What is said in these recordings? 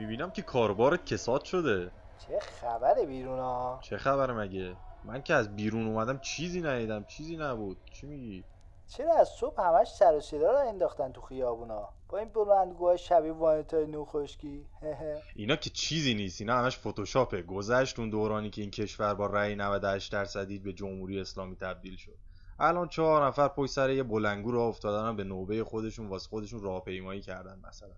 می‌بینم که کاربارت کساد شده. چه خبره بیرون ها؟ چه خبره مگه؟ من که از بیرون اومدم چیزی ندیدم چیزی نبود. چی میگی؟ چرا از صبح همش سر و صدا رو انداختن تو خیابونا؟ با این بلندگوهای شبیه وانتای نو خشکی اینا که چیزی نیست. اینا همش فتوشاپه. گذشت اون دورانی که این کشور با رأی 98 درصدی به جمهوری اسلامی تبدیل شد. الان چهار نفر پشت سر یه بلنگو رو افتادن به نوبه خودشون واسه خودشون راهپیمایی کردن مثلا.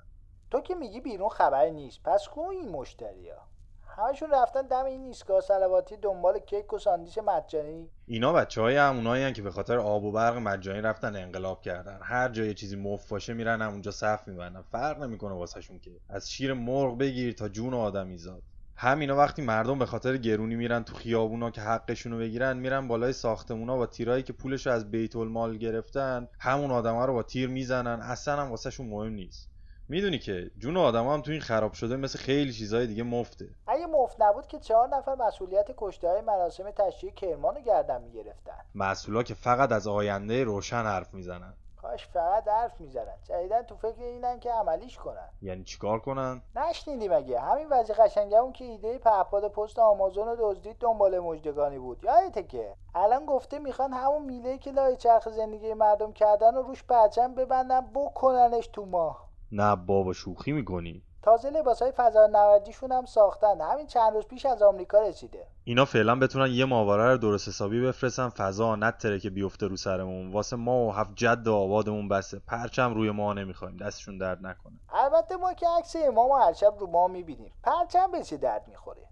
تو که میگی بیرون خبری نیست. پس کو این مشتریا همشون رفتن دم این ایستگاه سلواتی دنبال کیک و ساندیش مجانی؟ اینا بچه های همونایی که به خاطر آب و برق مجانی رفتن انقلاب کردن. هر جای چیزی مفت باشه میرن همونجا صف میبندن. فرق نمی‌کنه واسهشون که. از شیر مرغ بگیر تا جون آدمی زاد همینا وقتی مردم به خاطر گرونی میرن تو خیابونا که حقشونو بگیرن میرن بالای ساختمونا با تیرایی که پولشو از بیت المال گرفتن همون آدما رو با تیر می‌زنن. اصلا هم واسهشون مهم نیست. می‌دونی که جون آدم هم تو این خراب شده مثل خیلی چیزهای دیگه مفته. اگه مفت نبود که چهار نفر مسئولیت کشته های مراسم تشییع کرمان رو گردن می‌گرفتن. مسئولا که فقط از آینده روشن حرف می‌زنن. کاش فقط حرف می‌زنن جدیدن تو فکر اینن که عملیش کنن. یعنی چیکار کنن؟ نشنیدی مگه همین وضع قشنگه اون که ایده پهپاد پست آمازون رو دزدید دنبال مجدگانی بود. یادته که الان گفته می‌خوان همون میله که لای چرخ زندگی مردم کردن و روش پرچم ببندن بکننش تو ماه. نه بابا شوخی می‌کنی. تازه لباس های فضا نوردیشون هم ساختن. همین چند روز پیش از آمریکا رسیده. اینا فعلا بتونن یه ماوره رو درست حسابی بفرستن. فضا نتره که بیفته رو سرمون. واسه ما و هفت جد و آبادمون بسه پرچم روی ما نمی‌خوایم. دستشون درد نکنه. البته ما که عکس امام و هر شب رو ما می‌بینیم. پرچم به چه درد می‌خوره؟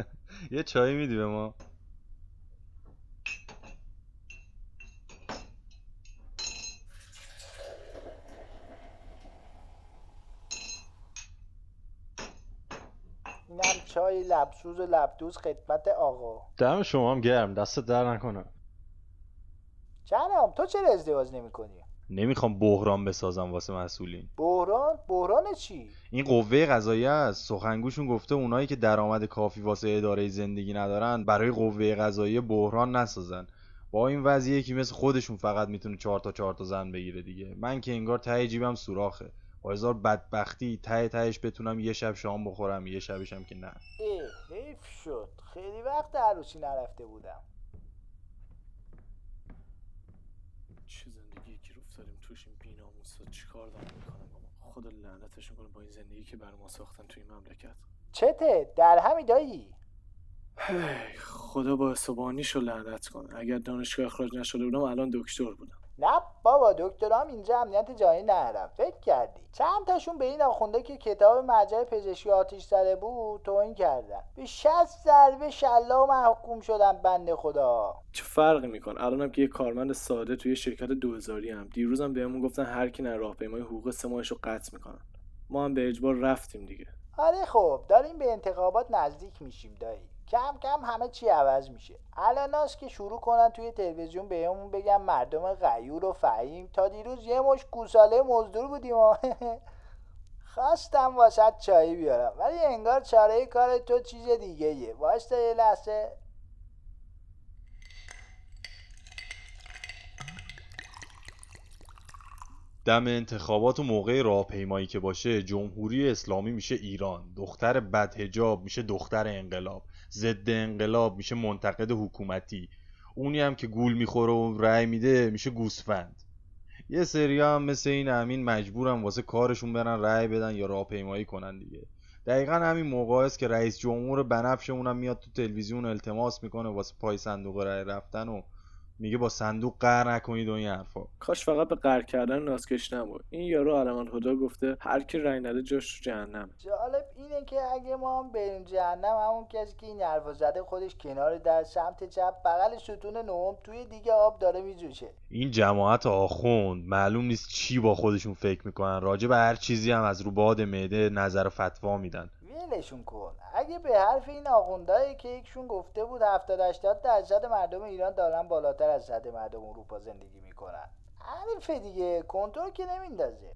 یه چایی میدی به ما؟ چای لبسوز و لبدوز خدمت آقا. دم شما هم گرم دست در نکنه. جانم تو چرا ازدواج نمی کنی؟ نمی‌خوام بحران بسازم واسه مسئولین. بحران؟ بحران چی؟ این قوه قضاییه است. سخنگوشون گفته اونایی که درآمد کافی واسه اداره زندگی ندارن برای قوه قضاییه بحران نسازن. با این وضعیه که مثل خودشون فقط می‌تونه چهار تا چهار تا زن بگیره دیگه. من که انگار ته جیبم سوراخه. با هزار بدبختی ته تهش بتونم یه شب شام بخورم یه شبشم که نه. ای حیف شد. خیلی وقت عروسی نرفته بودم. چه زندگی که افتادیم توش این بیناموسا؟ چیکار دارم می‌کنم بابا؟ خدا لعنتشون کنه با این زندگی که بر ما ساختن توی این مملکت. چته؟ در همی دایی خدا با رو لعنت کنه. اگر دانشگاه اخراج نشده بودم الان دکتر بودم. نه بابا دکترام اینجا امنیت جایی نرم فکر کردی. چند تاشون به این آخونده که کتاب مرجع پزشکی آتیش زده بود توهین کردن. به 60 ضربه شلا محکوم شدن بنده خدا. چه فرقی میکن الانم که یه کارمند ساده توی شرکت دوزاری هم. دیروزم بهمون گفتن هر کی نه راهپیمای حقوق سه رو قطع می‌کنن. ما هم به اجبار رفتیم دیگه. آره خب داریم به انتخابات نزدیک میشیم دایی. کم کم همه چی عوض میشه. الاناست که شروع کنن توی تلویزیون بهمون بگن مردم غیور و فهیم. تا دیروز یه مش گوساله مزدور بودیم خواستم واسط چایی بیارم. ولی انگار چاره کار تو چیز دیگه یه واستا یه لحظه دم انتخابات و موقع راهپیمایی که باشه جمهوری اسلامی میشه ایران. دختر بدهجاب میشه دختر انقلاب. ضد انقلاب میشه منتقد حکومتی. اونی هم که گول می‌خوره و رأی میده میشه گوسفند. یه سری هم مثل این امین مجبورن واسه کارشون برن رأی بدن یا راهپیمایی کنن دیگه. دقیقا همین موقع است که رئیس جمهور بنفش اونم میاد تو تلویزیون التماس می‌کنه واسه پای صندوق رأی رفتن و میگه با صندوق قهر نکنید و این حرفا. کاش فقط به قهر کردن ناسکش نبود. این یارو علمان خدا گفته هر کی رای نده جاش تو جهنم. جالب اینه که اگه ما هم بریم جهنم همون کسی که این حرفا زده خودش کنار در سمت چپ بغل ستون نهم توی دیگه آب داره میجوشه. این جماعت آخوند معلوم نیست چی با خودشون فکر می‌کنن. راجع به هر چیزی هم از رو باد معده نظر فتوا میدن. ولشون کن. اگه به حرف این آخوندهایی که یکشون گفته بود 70 80 درصد مردم ایران دارن بالاتر از صد مردم اروپا زندگی می‌کنن. حرف دیگه کنترل که نمیندازه.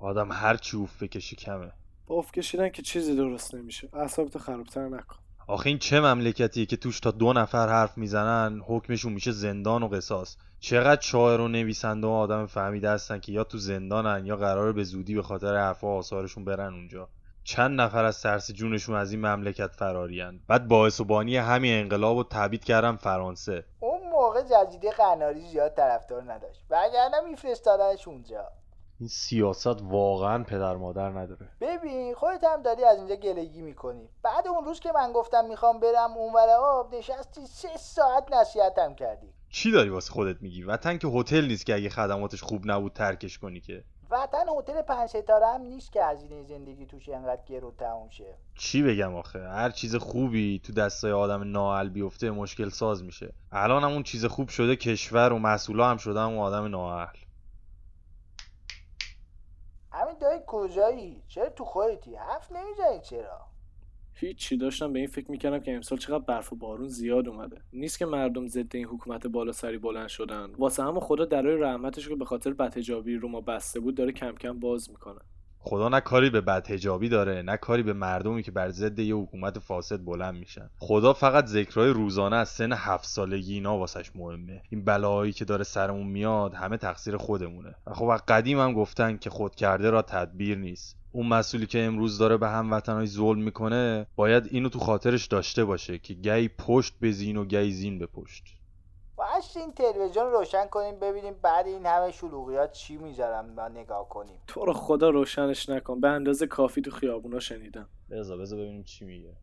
آدم هر چی اوف بکشی کمه. با اوف کشیدن که چیزی درست نمیشه. اعصابتو خرابتر نکن. آخه این چه مملکتیه که توش تا دو نفر حرف می‌زنن حکمشون میشه زندان و قصاص. چقدر شاعر و نویسنده و آدم فهمیده هستن که یا تو زندانن یا قراره به زودی به خاطر حرفا آثارشون برن اونجا. چند نفر از ترس جونشون از این مملکت فرارین. بعد باعث و بانی همین انقلاب رو تبعید کردم فرانسه. اون موقع جزیده قناری زیاد طرفدار نداشت. وگرنه میفرستادنش اونجا. این سیاست واقعا پدر مادر نداره. ببین خودت هم داری از اینجا گلگی می‌کنی. بعد اون روز که من گفتم می‌خوام برم اونور آب نشستی سه ساعت نصیحتم کردی. چی داری واسه خودت میگی؟ وطن که هتل نیست که اگه خدماتش خوب نبود ترکش کنی که. وطن هتل پنج ستاره هم نیست که هزینه زندگی توش انقدر گرون تموم شه. چی بگم آخه؟ هر چیز خوبی تو دستای آدم نااهل بیفته مشکل ساز میشه. الان هم اون چیز خوب شده کشور و مسئولا هم شده هم آدم نااهل. همین دایی کجایی؟ چرا تو خودتی؟ حرف نمی‌زنی چرا؟ هیچی داشتم به این فکر می‌کردم که امسال چقدر برف و بارون زیاد اومده. نیست که مردم ضد این حکومت بالا سری بلند شدن. واسه هم خدا درای رحمتش که به خاطر بدهجابی رو ما بسته بود داره کم کم باز می‌کنه. خدا نه کاری به بدهجابی داره نه کاری به مردمی که بر ضد یه حکومت فاسد بلند میشن. خدا فقط ذکرهای روزانه از سن هفت سالگی اینا واسش مهمه. این بلاهایی که داره سرمون میاد همه تقصیر خودمونه. خب از قدیم هم گفتن که خود کرده را تدبیر نیست. اون مسئولی که امروز داره به هموطنهای ظلم می‌کنه باید اینو تو خاطرش داشته باشه که گی پشت به زین و گی زین به پشت. باش این تلویزیون رو روشن کنیم ببینیم بعد این همه شلوغیات چی می‌ذارم ما نگاه کنیم. تو رو خدا روشنش نکن. به اندازه کافی تو خیابونا شنیدم. بذار بذار ببینیم چی میگه.